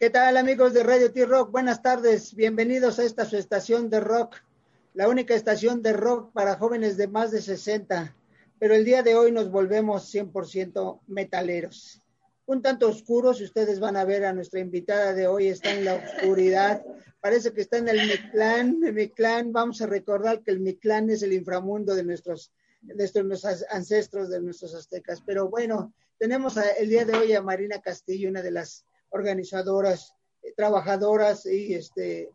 ¿Qué tal amigos de Radio T-Rock? Buenas tardes, bienvenidos a esta su estación de rock, la única estación de rock para jóvenes de más de 60, pero el día de hoy nos volvemos 100% metaleros. Un tanto oscuros, ustedes van a ver a nuestra invitada de hoy, está en la oscuridad, parece que está en el Mictlán, el Mictlán, vamos a recordar que el Mictlán es el inframundo de nuestros, de nuestros ancestros, de nuestros aztecas, pero bueno, tenemos el día de hoy a Marina Castillo, una de las organizadoras, eh, trabajadoras y este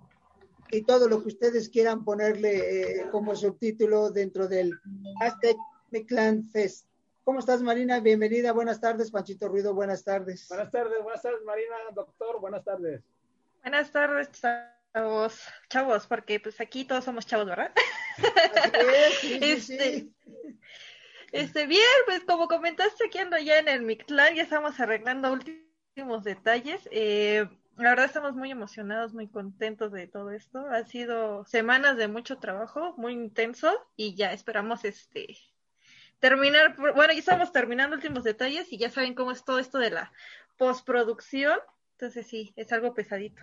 y todo lo que ustedes quieran ponerle eh, como subtítulo dentro del Aztec Mictlán Fest. ¿Cómo estás, Marina? Bienvenida, buenas tardes, Panchito Ruido, buenas tardes. Buenas tardes, buenas tardes, Marina, doctor, buenas tardes. Buenas tardes, chavos, chavos, porque pues aquí todos somos chavos, ¿verdad? este, este, bien, pues como comentaste, aquí ando ya en el Mictlán, ya estamos arreglando último detalles. Eh, la verdad estamos muy emocionados, muy contentos de todo esto. Ha sido semanas de mucho trabajo, muy intenso y ya esperamos este terminar, bueno, ya estamos terminando últimos detalles y ya saben cómo es todo esto de la postproducción. Entonces sí, es algo pesadito.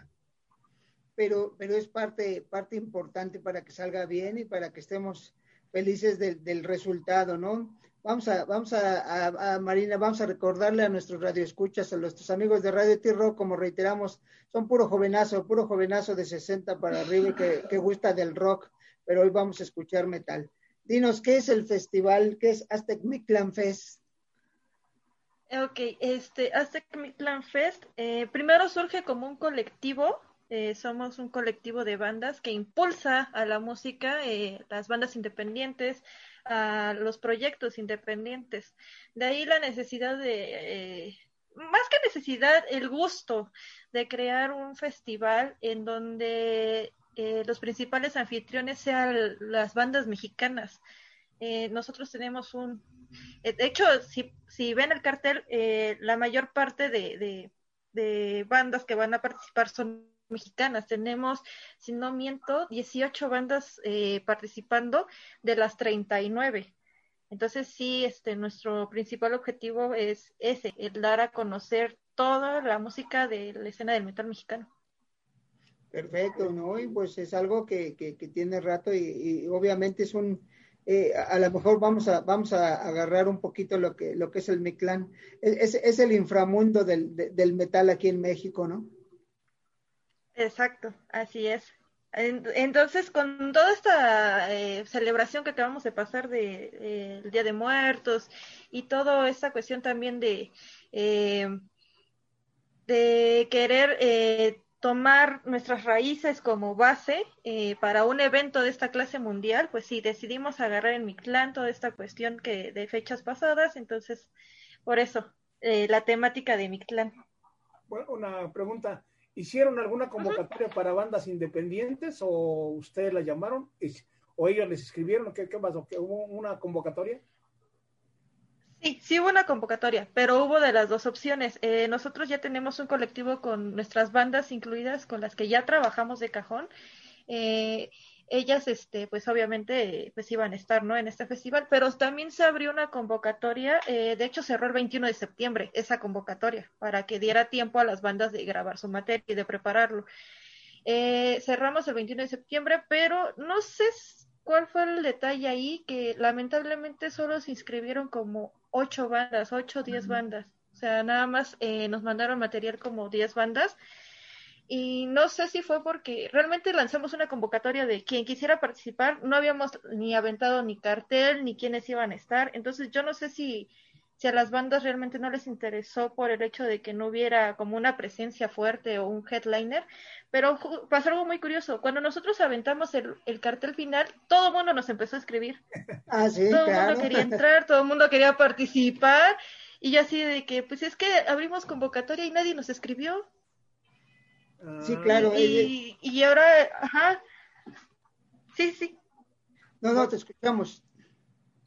Pero, pero es parte, parte importante para que salga bien y para que estemos felices del resultado, ¿no? Vamos a, vamos a, Marina, vamos a recordarle a nuestros radioescuchas, a nuestros amigos de Radio T-Rock, como reiteramos, son puro jovenazo, puro jovenazo de 60 para arriba que, que gusta del rock, pero hoy vamos a escuchar metal. Dinos, ¿qué es el festival? ¿Qué es Aztec Mictlan Fest? Ok, este Aztec Mictlan Fest eh, primero surge como un colectivo, eh, somos un colectivo de bandas que impulsa a la música, eh, las bandas independientes, a los proyectos independientes. De ahí la necesidad de, eh, más que necesidad, el gusto de crear un festival en donde eh, los principales anfitriones sean las bandas mexicanas. Eh, nosotros tenemos un, de hecho, si, si ven el cartel, la mayor parte de, de bandas que van a participar son mexicanas. Tenemos, si no miento, 18 bandas eh, participando de las 39. Entonces sí, este, nuestro principal objetivo es ese, el dar a conocer toda la música de la escena del metal mexicano. Perfecto, ¿no? Y pues es algo que, que, tiene rato y, obviamente es un, eh, a, lo mejor vamos a, vamos a agarrar un poquito lo que, lo que es el Mictlán. Es, es, el inframundo del, del metal aquí en México, ¿no? Exacto, así es. Entonces, con toda esta eh, celebración que acabamos de pasar eh, el Día de Muertos y toda esta cuestión también de, eh, querer tomar nuestras raíces como base para un evento de esta clase mundial, pues sí, decidimos agarrar en mi toda esta cuestión que de fechas pasadas, entonces, por eso, la temática de mi. Bueno, una pregunta. ¿Hicieron alguna convocatoria para bandas independientes o ustedes la llamaron? ¿O ellos les escribieron? ¿Qué, qué pasó? ¿Hubo una convocatoria? Sí, sí hubo una convocatoria, pero hubo de las dos opciones. Eh, nosotros ya tenemos un colectivo con nuestras bandas incluidas, con las que ya trabajamos de cajón. Eh, ellas, este, pues obviamente, pues iban a estar, ¿no? En este festival, pero también se abrió una convocatoria, eh, de hecho cerró el 21 de septiembre esa convocatoria, para que diera tiempo a las bandas de grabar su materia y de prepararlo. Eh, cerramos el 21 de septiembre, pero no sé cuál fue el detalle ahí, que lamentablemente solo se inscribieron como ocho bandas, ocho o diez bandas. O sea, nada más eh, nos mandaron material como diez bandas y no sé si fue porque realmente lanzamos una convocatoria de quien quisiera participar, no habíamos ni aventado ni cartel ni quiénes iban a estar, entonces yo no sé si, si a las bandas realmente no les interesó por el hecho de que no hubiera como una presencia fuerte o un headliner, pero pasó algo muy curioso, cuando nosotros aventamos el, el cartel final, todo el mundo nos empezó a escribir. Ah, sí, todo el mundo quería entrar, todo el mundo quería participar, y yo así de que, pues es que abrimos convocatoria y nadie nos escribió. Sí, claro. Y, y, ahora, ajá. Sí, sí. No, no, te escuchamos.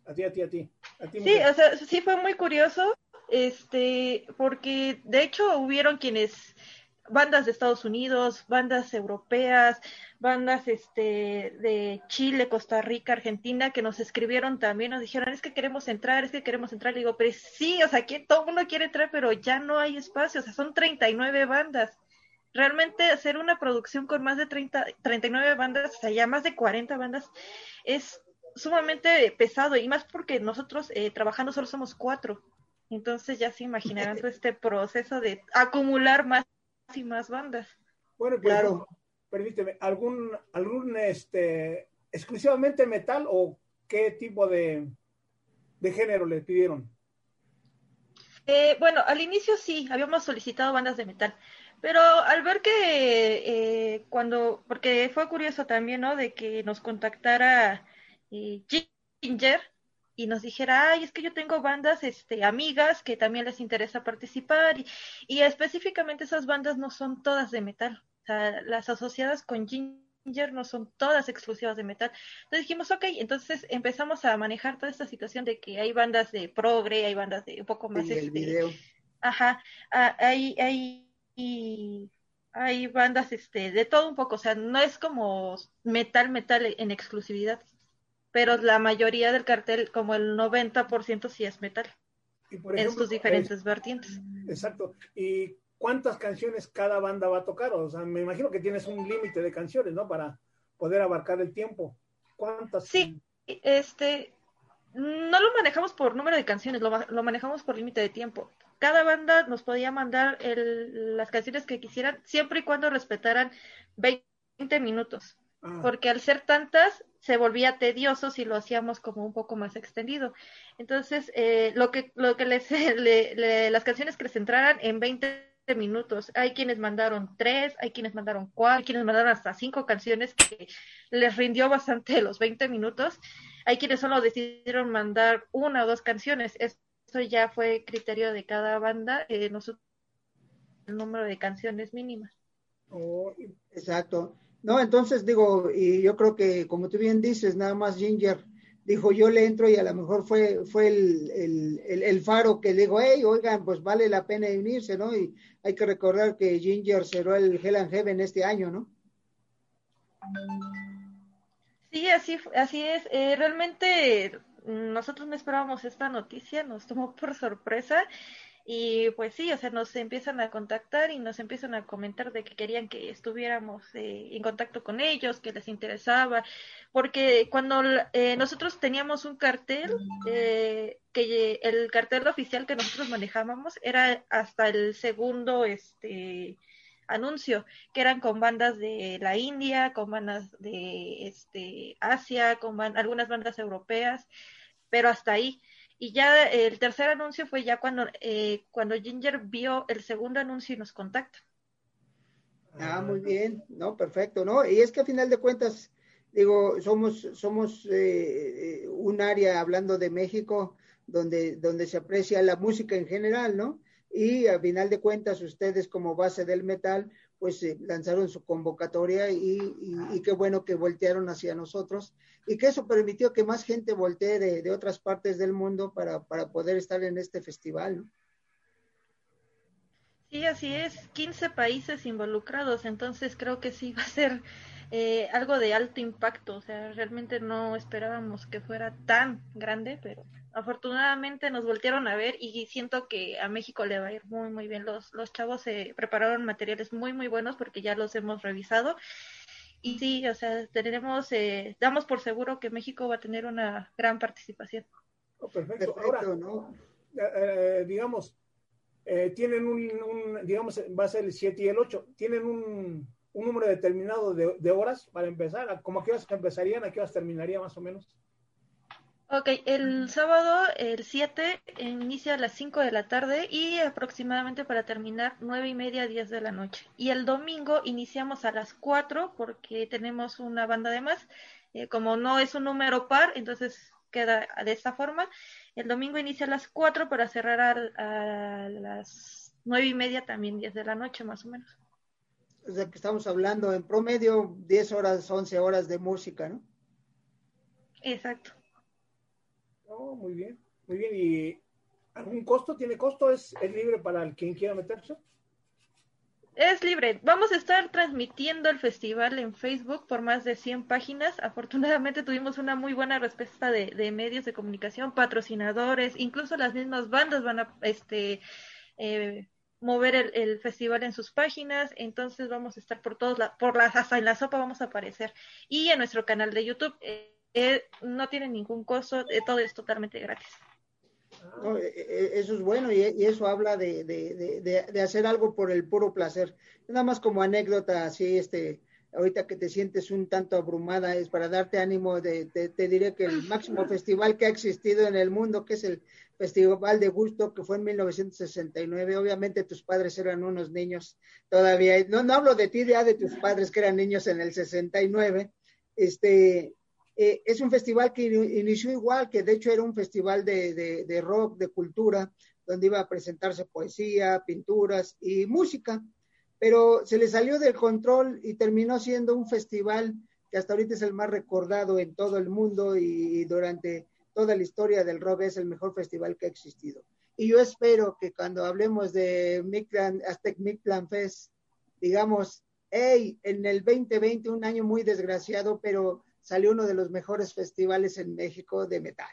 A ti, a ti, a ti. sí, o sea, sí fue muy curioso, este, porque de hecho hubieron quienes, bandas de Estados Unidos, bandas europeas, bandas este de Chile, Costa Rica, Argentina, que nos escribieron también, nos dijeron, es que queremos entrar, es que queremos entrar. Le digo, pero sí, o sea, que todo el mundo quiere entrar, pero ya no hay espacio, o sea, son 39 bandas realmente hacer una producción con más de 30, 39 bandas, o sea, ya más de 40 bandas, es sumamente pesado y más porque nosotros eh, trabajando solo somos cuatro. Entonces ya se imaginarán todo este proceso de acumular más y más bandas. Bueno, pues, claro. Permíteme, ¿algún, algún este, exclusivamente metal o qué tipo de, de género le pidieron? Eh, bueno, al inicio sí, habíamos solicitado bandas de metal, pero al ver que eh, cuando, porque fue curioso también, ¿no? De que nos contactara eh, Ginger y nos dijera, ay, es que yo tengo bandas, este, amigas que también les interesa participar y, y específicamente esas bandas no son todas de metal, o sea, las asociadas con Ginger no son todas exclusivas de metal. Entonces dijimos, ok, entonces empezamos a manejar toda esta situación de que hay bandas de progre, hay bandas de un poco más... este, video. Ajá, ah, hay, hay, y hay bandas este, de todo un poco, o sea, no es como metal, metal en exclusividad pero la mayoría del cartel, como el 90% sí es metal. en sus diferentes vertientes. Exacto. ¿Y cuántas canciones cada banda va a tocar? O sea, me imagino que tienes un límite de canciones, ¿no? Para poder abarcar el tiempo. ¿Cuántas? Sí, este, no lo manejamos por número de canciones, lo, lo manejamos por límite de tiempo. Cada banda nos podía mandar el, las canciones que quisieran, siempre y cuando respetaran 20 minutos. Ah. Porque al ser tantas, se volvía tedioso si lo hacíamos como un poco más extendido. Entonces, eh, lo que, lo que les, las canciones que les entraran en 20 minutos. Hay quienes mandaron tres, hay quienes mandaron cuatro, hay quienes mandaron hasta cinco canciones que les rindió bastante los 20 minutos. Hay quienes solo decidieron mandar una o dos canciones. Eso ya fue criterio de cada banda. Eh, nosotros el número de canciones mínimas. Oh, exacto. No, entonces digo, y yo creo que como tú bien dices, nada más Ginger dijo yo le entro y a lo mejor fue, fue el, el, el, faro que le dijo, hey, oigan, pues vale la pena unirse, ¿no? Y hay que recordar que Ginger cerró el Hell and Heaven este año, ¿no? Sí, así, así es. Eh, realmente nosotros no esperábamos esta noticia, nos tomó por sorpresa y pues sí, o sea, nos empiezan a contactar y nos empiezan a comentar de que querían que estuviéramos eh, en contacto con ellos, que les interesaba, porque cuando eh, nosotros teníamos un cartel, eh, que el cartel oficial que nosotros manejábamos era hasta el segundo este anuncio, que eran con bandas de la India, con bandas de este Asia, con algunas bandas europeas, pero hasta ahí. Y ya el tercer anuncio fue ya cuando, eh, cuando Ginger vio el segundo anuncio y nos contacta. Ah, muy bien, no, perfecto, ¿no? Y es que a final de cuentas, digo, somos, somos eh, eh, un área, hablando de México, donde, donde se aprecia la música en general, ¿no? Y a final de cuentas, ustedes como base del metal, pues eh, lanzaron su convocatoria y, y, qué bueno que voltearon hacia nosotros y que eso permitió que más gente voltee de, de otras partes del mundo para, para, poder estar en este festival. ¿no? Sí, así es, 15 países involucrados, entonces creo que sí va a ser eh, algo de alto impacto, o sea, realmente no esperábamos que fuera tan grande, pero afortunadamente nos voltearon a ver y siento que a México le va a ir muy, muy bien. Los, los chavos se prepararon materiales muy, muy buenos porque ya los hemos revisado. Y sí, o sea, tenemos, eh, damos por seguro que México va a tener una gran participación. Oh, perfecto. Ahora, ¿no? Eh, eh, digamos, tienen un, digamos, va a ser el 7 y el 8, tienen un, un número determinado de, de, horas para empezar, ¿cómo a qué horas empezarían, a qué horas terminaría más o menos? Ok, el sábado, el 7, inicia a las 5 de la tarde y aproximadamente para terminar 9 y media, 10 de la noche. Y el domingo iniciamos a las 4 porque tenemos una banda de más. Eh, como no es un número par, entonces queda de esta forma. El domingo inicia a las 4 para cerrar a, a las 9 y media, también 10 de la noche más o menos. O sea que estamos hablando en promedio 10 horas, 11 horas de música, ¿no? Exacto. Oh, muy bien, muy bien. ¿Y algún costo? ¿Tiene costo? ¿Es, es libre para el quien quiera meterse? Es libre. Vamos a estar transmitiendo el festival en Facebook por más de 100 páginas. Afortunadamente tuvimos una muy buena respuesta de, de medios de comunicación, patrocinadores, incluso las mismas bandas van a este, eh, mover el, festival en sus páginas, entonces vamos a estar por todos, la, por las, hasta en la sopa vamos a aparecer. Y en nuestro canal de YouTube eh, no tiene ningún costo, todo es totalmente gratis. eso es bueno y, eso habla de, de, hacer algo por el puro placer. Nada más como anécdota, así, este, ahorita que te sientes un tanto abrumada, es para darte ánimo, de, te diré que el máximo festival que ha existido en el mundo, que es el Festival de Gusto, que fue en 1969, obviamente tus padres eran unos niños todavía, no, no hablo de ti, ya de tus padres que eran niños en el 69, este, eh, es un festival que inició igual, que de hecho era un festival de, de, rock, de cultura, donde iba a presentarse poesía, pinturas y música pero se le salió del control y terminó siendo un festival que hasta ahorita es el más recordado en todo el mundo y, durante toda la historia del rock es el mejor festival que ha existido. Y yo espero que cuando hablemos de Mictlan, Aztec Mictlan Fest, digamos, hey, en el 2020, un año muy desgraciado, pero salió uno de los mejores festivales en México de metal.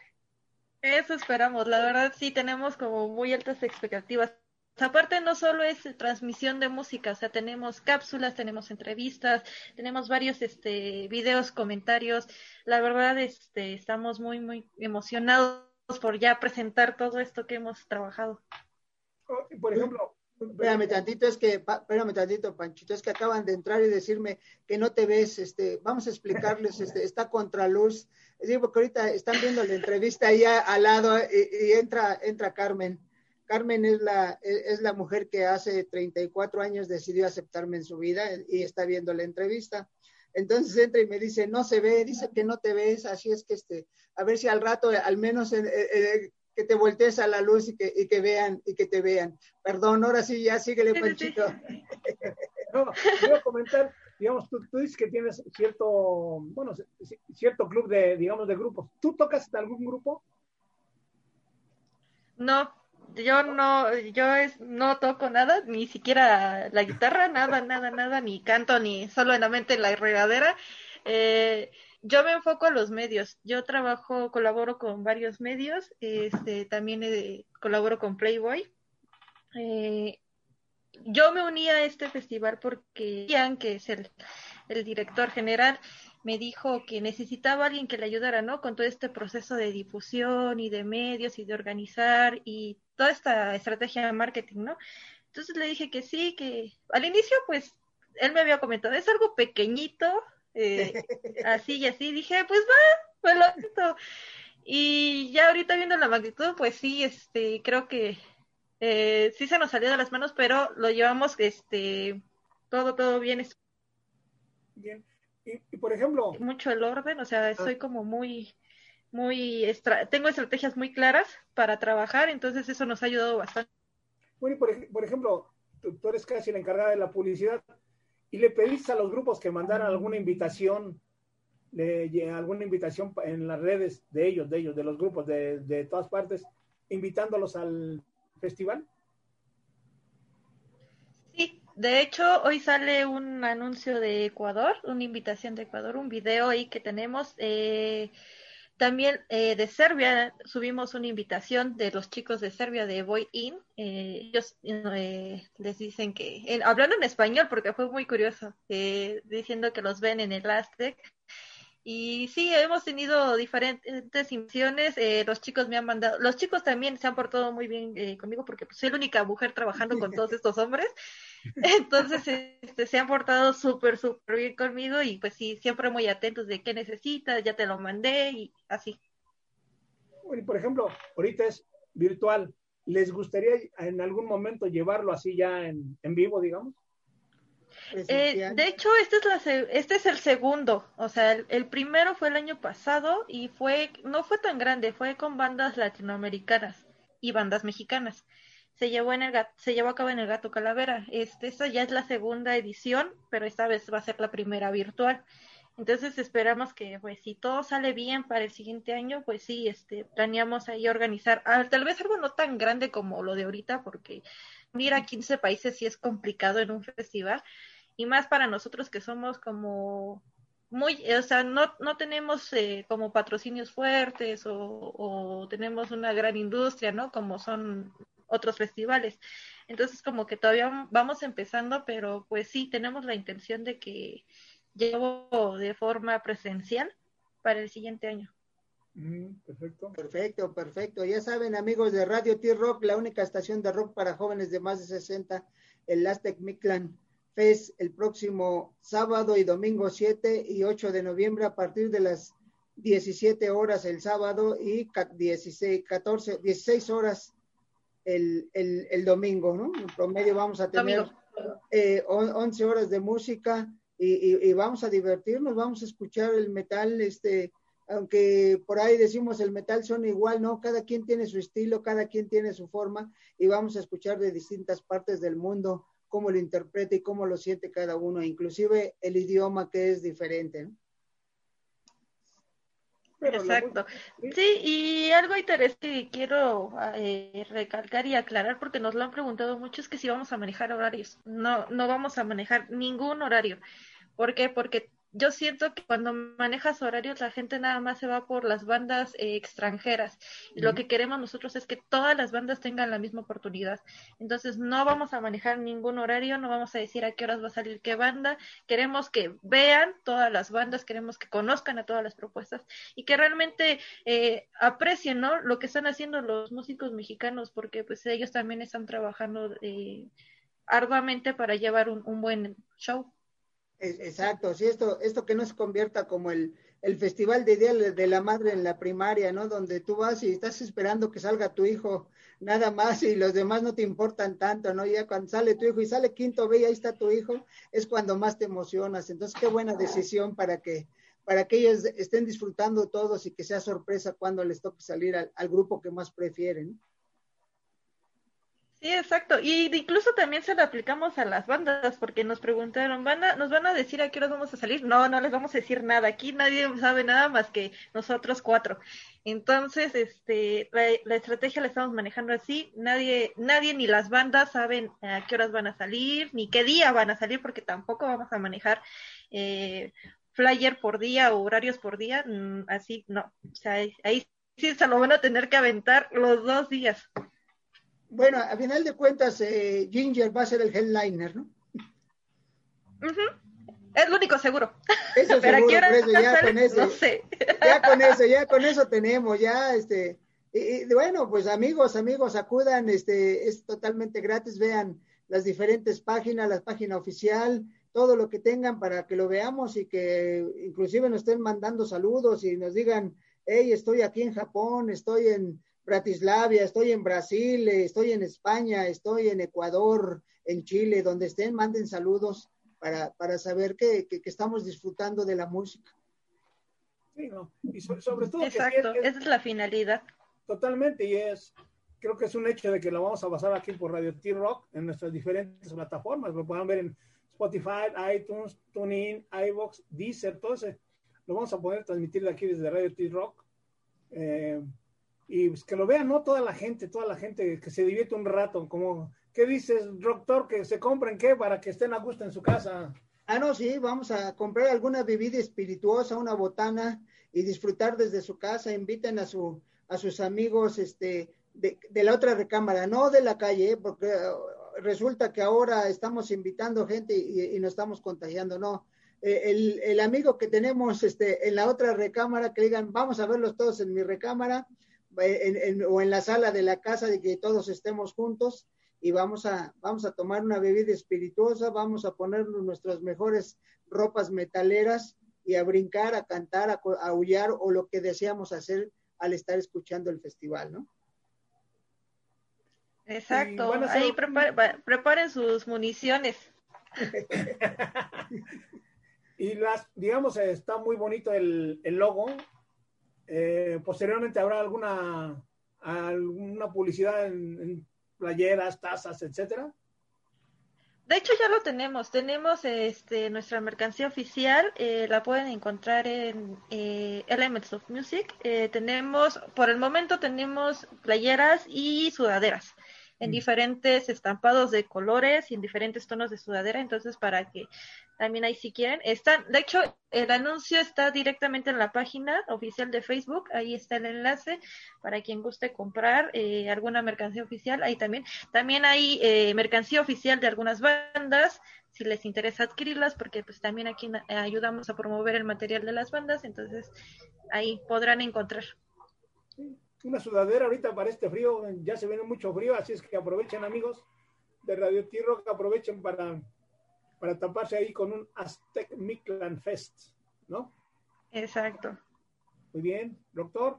Eso esperamos, la verdad sí tenemos como muy altas expectativas aparte no solo es transmisión de música, o sea, tenemos cápsulas, tenemos entrevistas, tenemos varios este videos, comentarios. La verdad este estamos muy muy emocionados por ya presentar todo esto que hemos trabajado. Oh, por ejemplo, espérame tantito, es que espérame tantito, Panchito, es que acaban de entrar y decirme que no te ves, este, vamos a explicarles, este, está contraluz. Decir, porque ahorita están viendo la entrevista ahí al lado y, y entra entra Carmen. Carmen es la, es la mujer que hace 34 años decidió aceptarme en su vida y está viendo la entrevista. Entonces entra y me dice, no se ve, dice que no te ves, así es que este, a ver si al rato al menos que te voltees a la luz y que, y que vean, y que te vean. Perdón, ahora sí, ya síguele, Panchito. no, quiero comentar, digamos, tú, tú, dices que tienes cierto, bueno, cierto club de, digamos, de grupos. ¿Tú tocas en algún grupo? No, yo no, yo es, no toco nada, ni siquiera la guitarra, nada, nada, nada, ni canto, ni solo en la mente la regadera. Eh, yo me enfoco a los medios. Yo trabajo, colaboro con varios medios. Este, también eh, colaboro con Playboy. Eh, yo me uní a este festival porque Ian, que es el, el director general, me dijo que necesitaba alguien que le ayudara, ¿no? Con todo este proceso de difusión y de medios y de organizar y toda esta estrategia de marketing, ¿no? Entonces le dije que sí, que al inicio, pues, él me había comentado, es algo pequeñito, eh, así y así, dije, pues va, pues lo siento. Y ya ahorita viendo la magnitud, pues sí, este, creo que eh, sí se nos salió de las manos, pero lo llevamos, este, todo, todo bien. Bien. Y, por ejemplo... Mucho el orden, o sea, estoy como muy, muy, tengo estrategias muy claras para trabajar, entonces eso nos ha ayudado bastante. Bueno, y por, por ejemplo, tú, eres casi la encargada de la publicidad y le pediste a los grupos que mandaran alguna invitación, de, alguna invitación en las redes de ellos, de ellos, de los grupos de, de todas partes, invitándolos al festival. De hecho, hoy sale un anuncio de Ecuador, una invitación de Ecuador, un video ahí que tenemos. Eh, también eh, de Serbia subimos una invitación de los chicos de Serbia de Void In. Eh, ellos les dicen que, hablando en español, porque fue muy curioso, diciendo que los ven en el Aztec. Y sí, hemos tenido diferentes inversiones. los chicos me han mandado, los chicos también se han portado muy bien conmigo porque pues, soy la única mujer trabajando con todos estos hombres. Entonces, este, se han portado súper, súper bien conmigo y pues sí, siempre muy atentos de qué necesitas, ya te lo mandé y así. Bueno, y por ejemplo, ahorita es virtual. ¿Les gustaría en algún momento llevarlo así ya en, en vivo, digamos? Eh, de hecho, este es, la, este es el segundo, o sea, el, el, primero fue el año pasado y fue, no fue tan grande, fue con bandas latinoamericanas y bandas mexicanas se llevó en el se llevó a cabo en el Gato Calavera. Este, esta ya es la segunda edición, pero esta vez va a ser la primera virtual. Entonces esperamos que, pues, si todo sale bien para el siguiente año, pues sí, este, planeamos ahí organizar, ah, tal vez algo no tan grande como lo de ahorita, porque ir a 15 países sí es complicado en un festival, y más para nosotros que somos como muy, o sea, no, no tenemos eh, como patrocinios fuertes o tenemos una gran industria, ¿no? Como son otros festivales. Entonces, como que todavía vamos empezando, pero pues sí, tenemos la intención de que llevo de forma presencial para el siguiente año. Mm, perfecto. Perfecto, perfecto. Ya saben, amigos de Radio T-Rock, la única estación de rock para jóvenes de más de 60, el Lastec Mictlan Fest, el próximo sábado y domingo 7 y 8 de noviembre a partir de las 17 horas el sábado y 16, 14, 16 horas el, el, domingo, ¿no? En promedio vamos a tener eh, 11 horas de música y, y, vamos a divertirnos, vamos a escuchar el metal, este, aunque por ahí decimos el metal son igual, ¿no? Cada quien tiene su estilo, cada quien tiene su forma y vamos a escuchar de distintas partes del mundo cómo lo interpreta y cómo lo siente cada uno, inclusive el idioma que es diferente, ¿no? Exacto. Sí, y algo interesante que quiero eh, recalcar y aclarar, porque nos lo han preguntado mucho, es que si vamos a manejar horarios. No, no vamos a manejar ningún horario. ¿Por qué? Porque yo siento que cuando manejas horarios la gente nada más se va por las bandas eh, extranjeras. Y Lo que queremos nosotros es que todas las bandas tengan la misma oportunidad. Entonces no vamos a manejar ningún horario, no vamos a decir a qué horas va a salir qué banda. Queremos que vean todas las bandas, queremos que conozcan a todas las propuestas y que realmente eh, aprecien ¿no? lo que están haciendo los músicos mexicanos, porque pues ellos también están trabajando eh, arduamente para llevar un buen show. Exacto, sí, esto, esto que no se convierta como el, el festival de Día de la Madre en la primaria, ¿no? Donde tú vas y estás esperando que salga tu hijo nada más y los demás no te importan tanto, ¿no? Ya cuando sale tu hijo y sale quinto ve y ahí está tu hijo, es cuando más te emocionas. Entonces, qué buena decisión para que, para que ellos estén disfrutando todos y que sea sorpresa cuando les toque salir al, al grupo que más prefieren. Sí, exacto. Y incluso también se lo aplicamos a las bandas, porque nos preguntaron, ¿van ¿nos van a decir a qué horas vamos a salir? No, no les vamos a decir nada. Aquí nadie sabe nada más que nosotros cuatro. Entonces, este, la, estrategia la estamos manejando así. Nadie, nadie ni las bandas saben a qué horas van a salir, ni qué día van a salir, porque tampoco vamos a manejar eh, flyer por día o horarios por día. Mm, así, no. O sea, ahí sí se lo van a tener que aventar los dos días. Bueno, a final de cuentas, eh, Ginger va a ser el headliner, ¿no? Es lo único seguro. Eso Pero seguro, por eso, ya con eso. No sé. Ya con eso, ya con eso tenemos, ya, este, y, bueno, pues amigos, amigos, acudan, este, es totalmente gratis, vean las diferentes páginas, la página oficial, todo lo que tengan para que lo veamos y que inclusive nos estén mandando saludos y nos digan, hey, estoy aquí en Japón, estoy en Bratislavia, estoy en Brasil, estoy en España, estoy en Ecuador, en Chile, donde estén, manden saludos para, para saber que, que, estamos disfrutando de la música. Sí, no. Y sobre todo. Exacto, esa es la finalidad. Totalmente, y es, creo que es un hecho de que lo vamos a pasar aquí por Radio T-Rock en nuestras diferentes plataformas. Lo pueden ver en Spotify, iTunes, TuneIn, iBox, Deezer, todo ese. Lo vamos a poder transmitir de aquí desde Radio T-Rock. Eh, y pues que lo vean, ¿no? Toda la gente, toda la gente que se divierte un rato, como, ¿qué dices, doctor? Que se compren qué para que estén a gusto en su casa. Ah, no, sí, vamos a comprar alguna bebida espirituosa, una botana y disfrutar desde su casa. Inviten a su a sus amigos este de, la otra recámara, no de la calle, ¿eh? porque uh, resulta que ahora estamos invitando gente y, nos estamos contagiando, no. Eh, el, el, amigo que tenemos este, en la otra recámara, que digan, vamos a verlos todos en mi recámara, o en la sala de la casa de que todos estemos juntos y vamos a, vamos a tomar una bebida espirituosa, vamos a ponernos nuestras mejores ropas metaleras y a brincar, a cantar, a, aullar o lo que deseamos hacer al estar escuchando el festival, ¿no? Exacto, ahí preparen, sus municiones. y las, digamos, está muy bonito el, el logo, eh, posteriormente habrá alguna, alguna publicidad en, playeras, tazas, etcétera. De hecho ya lo tenemos, tenemos este nuestra mercancía oficial, eh, la pueden encontrar en eh, Elements of Music. tenemos, por el momento tenemos playeras y sudaderas. en mm. diferentes estampados de colores y en diferentes tonos de sudadera, entonces para que también ahí si quieren, están, de hecho, el anuncio está directamente en la página oficial de Facebook, ahí está el enlace para quien guste comprar eh, alguna mercancía oficial, ahí también, también hay eh, mercancía oficial de algunas bandas, si les interesa adquirirlas, porque pues también aquí ayudamos a promover el material de las bandas, entonces ahí podrán encontrar. Una sudadera ahorita para este frío, ya se viene mucho frío, así es que aprovechen amigos de Radio T-Rock, aprovechen para, para taparse ahí con un Aztec Mictlan Fest, ¿no? Exacto. Muy bien, doctor.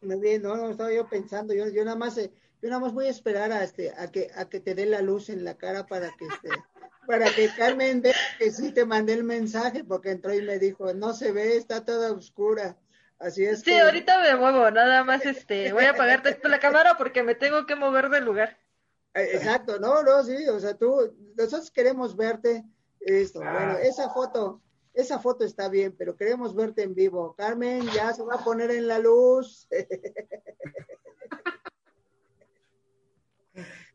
Muy bien, no, no estaba yo pensando, yo, yo nada más, eh, yo nada más voy a esperar a este, a que, a que te dé la luz en la cara para que este para que Carmen vea que sí te mandé el mensaje, porque entró y me dijo, no se ve, está toda oscura. Así es. Sí, ahorita me muevo, nada más este, voy a apagarte la cámara porque me tengo que mover del lugar. Eh, exacto, no, no, sí, o sea, tú, nosotros queremos verte, esto, ah. bueno, esa foto, esa foto está bien, pero queremos verte en vivo. Carmen, ya se va a poner en la luz.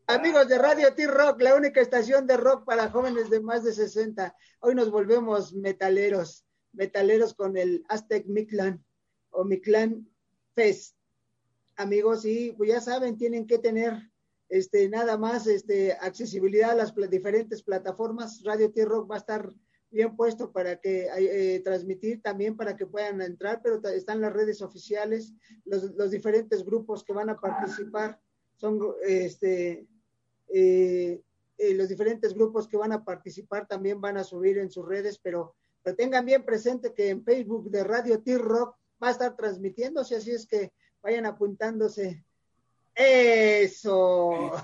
Amigos de Radio T-Rock, la única estación de rock para jóvenes de más de 60. Hoy nos volvemos metaleros, metaleros con el Aztec Mictlan o Mictlan Fest. Amigos, y pues ya saben, tienen que tener este nada más este accesibilidad a las diferentes plataformas. Radio T-Rock va a estar bien puesto para que eh, transmitir también para que puedan entrar, pero están las redes oficiales, los, diferentes grupos que van a participar son este eh, eh, los diferentes grupos que van a participar también van a subir en sus redes, pero, tengan bien presente que en Facebook de Radio T-Rock va a estar transmitiéndose, así es que vayan apuntándose. Eso. hola,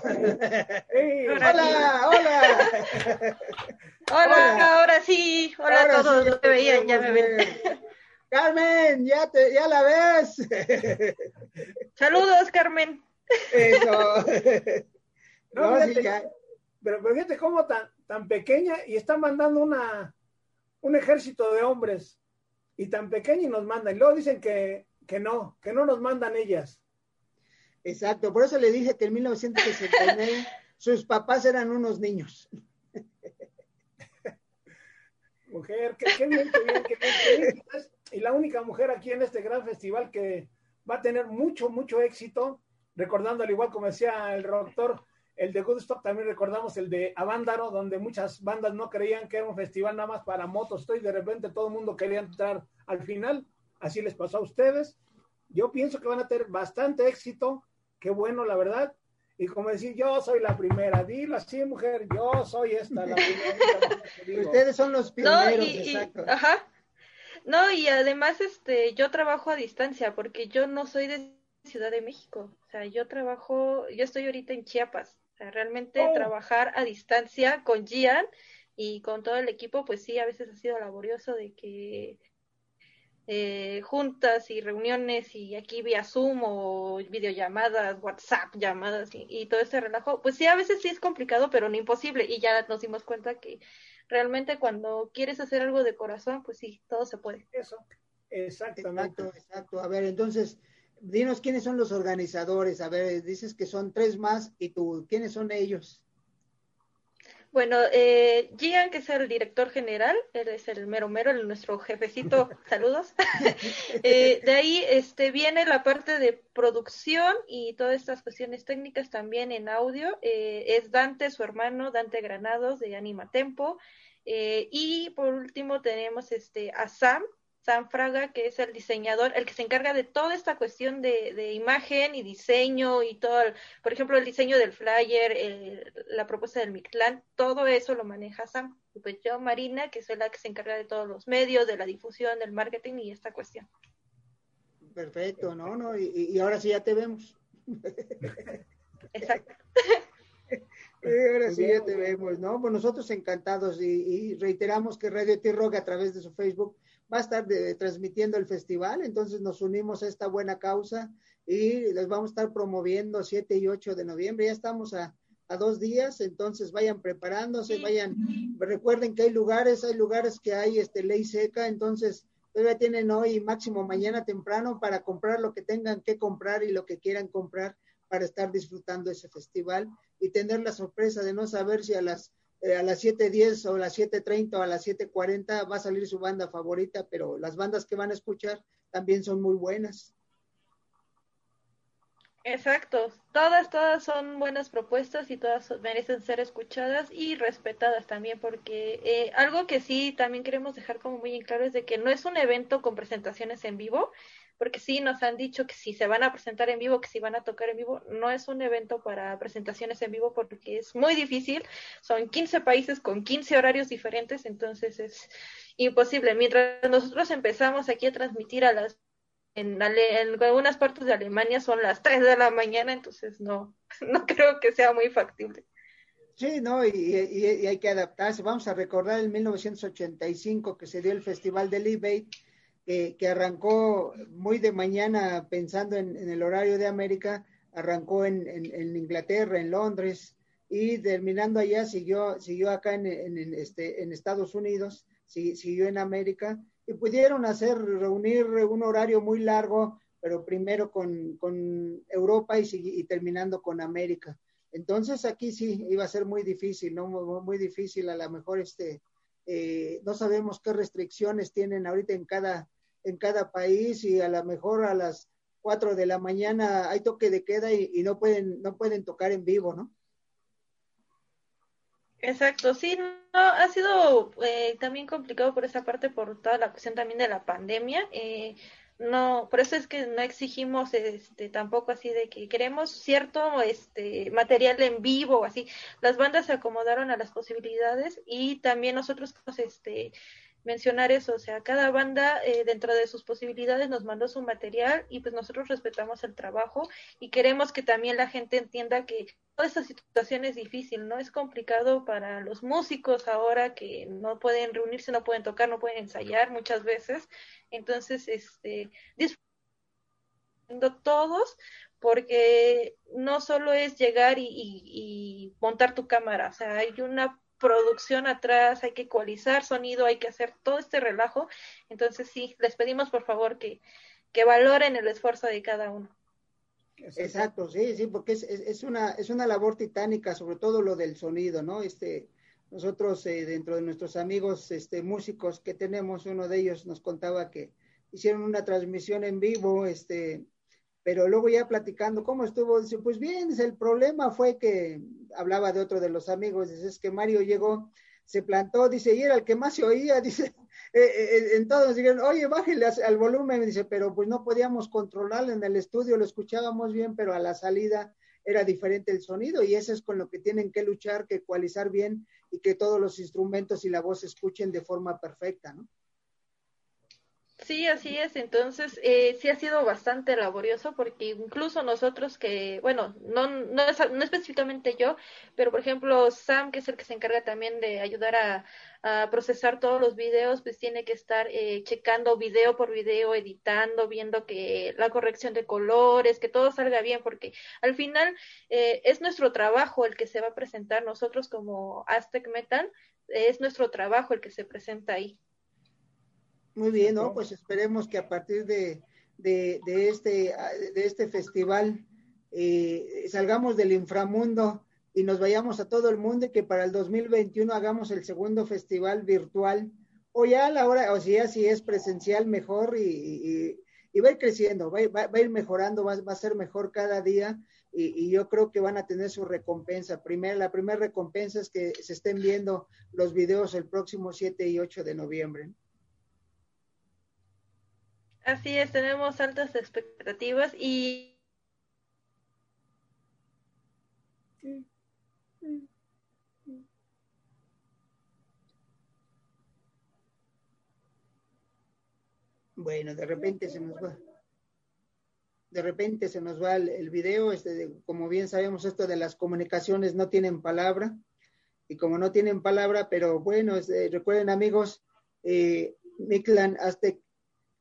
hola. hola. ahora sí. Hola a todos los que veían, ya me ven. Carmen, ya te, ya la ves. Saludos, Carmen. Eso. pero, fíjate cómo tan, tan pequeña y está mandando una, un ejército de hombres y tan pequeña y nos mandan. Y luego dicen que, que no, que no nos mandan ellas. Exacto, por eso le dije que en 1969 sus papás eran unos niños. Mujer, qué, bien, qué bien, qué bien. Y la única mujer aquí en este gran festival que va a tener mucho, mucho éxito, recordando al igual como decía el doctor, el de Goodstock también recordamos el de Avándaro, donde muchas bandas no creían que era un festival nada más para motos, y de repente todo el mundo quería entrar al final. Así les pasó a ustedes. Yo pienso que van a tener bastante éxito. Qué bueno, la verdad. Y como decir, yo soy la primera. Dilo así, mujer, yo soy esta, la primera. ustedes son los pioneros, exacto. ajá. No, y además, este, yo trabajo a distancia porque yo no soy de Ciudad de México. O sea, yo trabajo, yo estoy ahorita en Chiapas realmente oh. trabajar a distancia con Gian y con todo el equipo, pues sí, a veces ha sido laborioso de que eh, juntas y reuniones y aquí vía Zoom o videollamadas, WhatsApp, llamadas y, todo ese relajo, pues sí, a veces sí es complicado, pero no imposible. Y ya nos dimos cuenta que realmente cuando quieres hacer algo de corazón, pues sí, todo se puede. Eso, exactamente. Exacto, exacto. A ver, entonces, dinos quiénes son los organizadores. A ver, dices que son tres más y tú, ¿quiénes son ellos? Bueno, eh, Gian, que es el director general, él es el mero mero, el, nuestro jefecito, saludos. eh, de ahí este, viene la parte de producción y todas estas cuestiones técnicas también en audio. Eh, es Dante, su hermano, Dante Granados de Anima Tempo. Eh, y por último tenemos este, a Sam, Sam Fraga, que es el diseñador, el que se encarga de toda esta cuestión de, imagen y diseño y todo, por ejemplo, el diseño del flyer, la propuesta del Mictlán, todo eso lo maneja Sam. Y pues yo, Marina, que soy la que se encarga de todos los medios, de la difusión, del marketing y esta cuestión. Perfecto, ¿no? no y, ahora sí ya te vemos. Exacto. ahora sí ya te vemos, ¿no? Pues nosotros encantados y, reiteramos que Radio T-Rock a través de su Facebook va a estar transmitiendo el festival, entonces nos unimos a esta buena causa y les vamos a estar promoviendo 7 y 8 de noviembre, ya estamos a, a dos días, entonces vayan preparándose, vayan, recuerden que hay lugares, hay lugares que hay este ley seca, entonces todavía tienen hoy máximo mañana temprano para comprar lo que tengan que comprar y lo que quieran comprar para estar disfrutando ese festival y tener la sorpresa de no saber si a las eh, a las 7.10 o las 7.30 o a las 7.40 va a salir su banda favorita, pero las bandas que van a escuchar también son muy buenas. Exacto, todas, todas son buenas propuestas y todas merecen ser escuchadas y respetadas también, porque eh, algo que sí también queremos dejar como muy en claro es de que no es un evento con presentaciones en vivo, porque sí nos han dicho que si se van a presentar en vivo, que si van a tocar en vivo, no es un evento para presentaciones en vivo porque es muy difícil, son 15 países con 15 horarios diferentes, entonces es imposible. Mientras nosotros empezamos aquí a transmitir a las en, algunas partes de Alemania son las 3 de la mañana, entonces no, no creo que sea muy factible. Sí, no, y, y, hay que adaptarse. Vamos a recordar el 1985 que se dio el Festival del eBay, que, que arrancó muy de mañana pensando en, en el horario de América, arrancó en, en, Inglaterra, en Londres, y terminando allá siguió, siguió acá en, este, en Estados Unidos, siguió en América, y pudieron hacer, reunir un horario muy largo, pero primero con, con Europa y, y, terminando con América. Entonces aquí sí iba a ser muy difícil, ¿no? Muy, muy difícil, a lo mejor este, eh, no sabemos qué restricciones tienen ahorita en cada, en cada país y a lo mejor a las 4 de la mañana hay toque de queda y, no pueden, no pueden tocar en vivo, ¿no? Exacto, sí, no, ha sido eh, también complicado por esa parte, por toda la cuestión también de la pandemia. Eh, no, por eso es que no exigimos este tampoco así de que queremos cierto este material en vivo así. Las bandas se acomodaron a las posibilidades y también nosotros este mencionar eso, o sea, cada banda eh, dentro de sus posibilidades nos mandó su material y pues nosotros respetamos el trabajo y queremos que también la gente entienda que toda esta situación es difícil, ¿no? Es complicado para los músicos ahora que no pueden reunirse, no pueden tocar, no pueden ensayar muchas veces, entonces, este, disfrutando todos porque no solo es llegar y, y montar tu cámara, o sea, hay una producción atrás, hay que ecualizar sonido, hay que hacer todo este relajo. Entonces sí, les pedimos por favor que, que valoren el esfuerzo de cada uno. Exacto, sí, sí, porque es, es, una, es una labor titánica, sobre todo lo del sonido, ¿no? Este, nosotros, eh, dentro de nuestros amigos este, músicos que tenemos, uno de ellos nos contaba que hicieron una transmisión en vivo, este, pero luego ya platicando cómo estuvo, dice, pues bien, el problema fue que hablaba de otro de los amigos, dice, es que Mario llegó, se plantó, dice, y era el que más se oía, dice, eh, eh, eh, entonces dijeron, oye, bájale al volumen, dice, pero pues no podíamos controlarlo en el estudio, lo escuchábamos bien, pero a la salida era diferente el sonido y eso es con lo que tienen que luchar, que ecualizar bien y que todos los instrumentos y la voz se escuchen de forma perfecta, ¿no? Sí, así es. Entonces, eh, sí ha sido bastante laborioso porque incluso nosotros que, bueno, no, no, no específicamente yo, pero por ejemplo Sam, que es el que se encarga también de ayudar a, a procesar todos los videos, pues tiene que estar eh, checando video por video, editando, viendo que la corrección de colores, que todo salga bien, porque al final eh, es nuestro trabajo el que se va a presentar. Nosotros como Aztec Metal, es nuestro trabajo el que se presenta ahí. Muy bien, ¿no? Pues esperemos que a partir de, de, de este, de este festival eh, salgamos del inframundo y nos vayamos a todo el mundo y que para el 2021 hagamos el segundo festival virtual o ya a la hora, o sea, si es presencial mejor y, y, va a ir creciendo, va, va, a ir mejorando, va, va, a ser mejor cada día y, y, yo creo que van a tener su recompensa. Primero, la primera recompensa es que se estén viendo los videos el próximo 7 y 8 de noviembre. Así es, tenemos altas expectativas y Bueno, de repente se nos va. De repente se nos va el, video. Este, como bien sabemos, esto de las comunicaciones no tienen palabra. Y como no tienen palabra, pero bueno, este, recuerden amigos, eh, Mictlan Aztec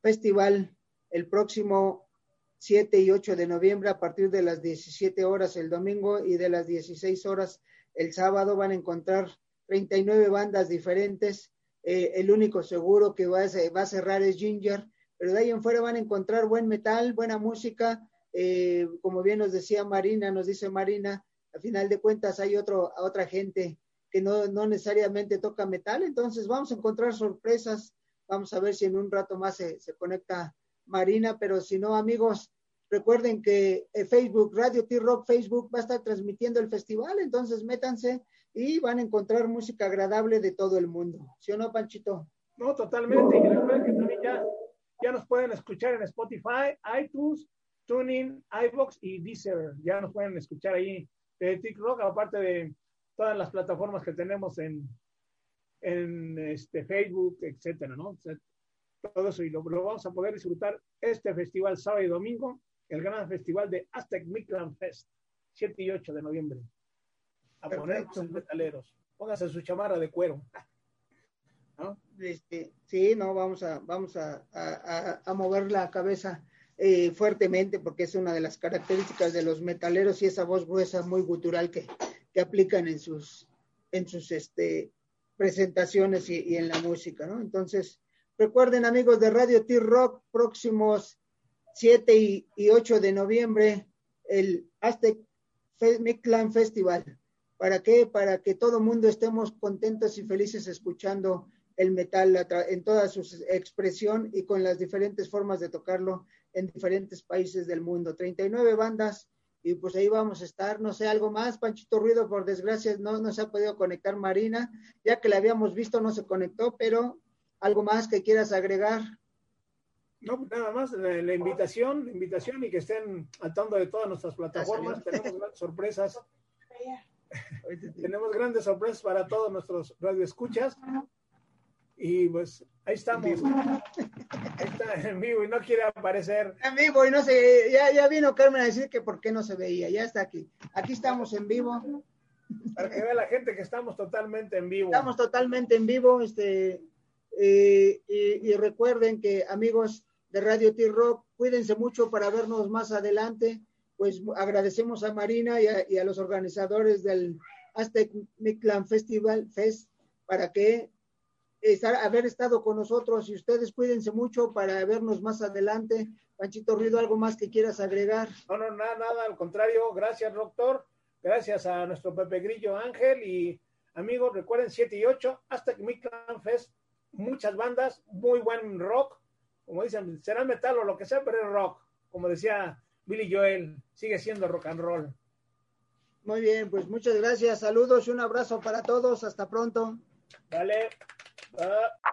festival el próximo 7 y 8 de noviembre a partir de las 17 horas el domingo y de las 16 horas el sábado. Van a encontrar 39 bandas diferentes. Eh, el único seguro que va a, cerrar es Ginger, pero de ahí en fuera van a encontrar buen metal, buena música. Eh, como bien nos decía Marina, nos dice Marina, a final de cuentas hay otro, otra gente que no, no necesariamente toca metal, entonces vamos a encontrar sorpresas, vamos a ver si en un rato más se, se conecta Marina, pero si no, amigos, recuerden que eh, Facebook, Radio T-Rock, Facebook va a estar transmitiendo el festival, entonces métanse y van a encontrar música agradable de todo el mundo. ¿Sí o no, Panchito? No, totalmente. Y recuerden que también ya, ya nos pueden escuchar en Spotify, iTunes, Tuning, iBox y Deezer. Ya nos pueden escuchar ahí de TikTok, aparte de todas las plataformas que tenemos en, en este, Facebook, etcétera, ¿no? todo eso y lo, vamos a poder disfrutar este festival sábado y domingo, el gran festival de Aztec Midland Fest, 7 y 8 de noviembre. A poner sus metaleros. Pónganse su chamarra de cuero. ¿No? Este, sí, no, vamos a, vamos a, a, a mover la cabeza eh, fuertemente porque es una de las características de los metaleros y esa voz gruesa muy gutural que, que aplican en sus, en sus este, presentaciones y, en la música, ¿no? Entonces, recuerden amigos de Radio T-Rock, próximos 7 y, y, 8 de noviembre, el Aztec Clan Festival. ¿Para qué? Para que todo mundo estemos contentos y felices escuchando el metal en toda su expresión y con las diferentes formas de tocarlo en diferentes países del mundo. 39 bandas y pues ahí vamos a estar. No sé, algo más, Panchito Ruido, por desgracia no, no se ha podido conectar Marina, ya que la habíamos visto no se conectó, pero algo más que quieras agregar. No, nada más, la, la invitación, la invitación y que estén al tanto de todas nuestras plataformas. Tenemos grandes sorpresas. Tenemos grandes sorpresas para todos nuestros radioescuchas. Y pues ahí estamos. Ahí está en vivo y no quiere aparecer. En vivo y no sé, ya, ya vino Carmen a decir que por qué no se veía, ya está aquí. Aquí estamos en vivo. Para que vea la gente que estamos totalmente en vivo. Estamos totalmente en vivo, este, eh, y, y, recuerden que amigos de Radio T-Rock, cuídense mucho para vernos más adelante. Pues agradecemos a Marina y a, y a los organizadores del Aztec Mictlan Festival Fest para que estar, haber estado con nosotros y ustedes cuídense mucho para vernos más adelante. Panchito Ruido, ¿algo más que quieras agregar? No, no, nada, nada, al contrario, gracias, doctor. Gracias a nuestro Pepe Grillo Ángel y amigos, recuerden 7 y 8, hasta que Clan Fest, muchas bandas, muy buen rock, como dicen, será metal o lo que sea, pero es rock, como decía Billy Joel, sigue siendo rock and roll. Muy bien, pues muchas gracias, saludos y un abrazo para todos, hasta pronto. Vale. Uh,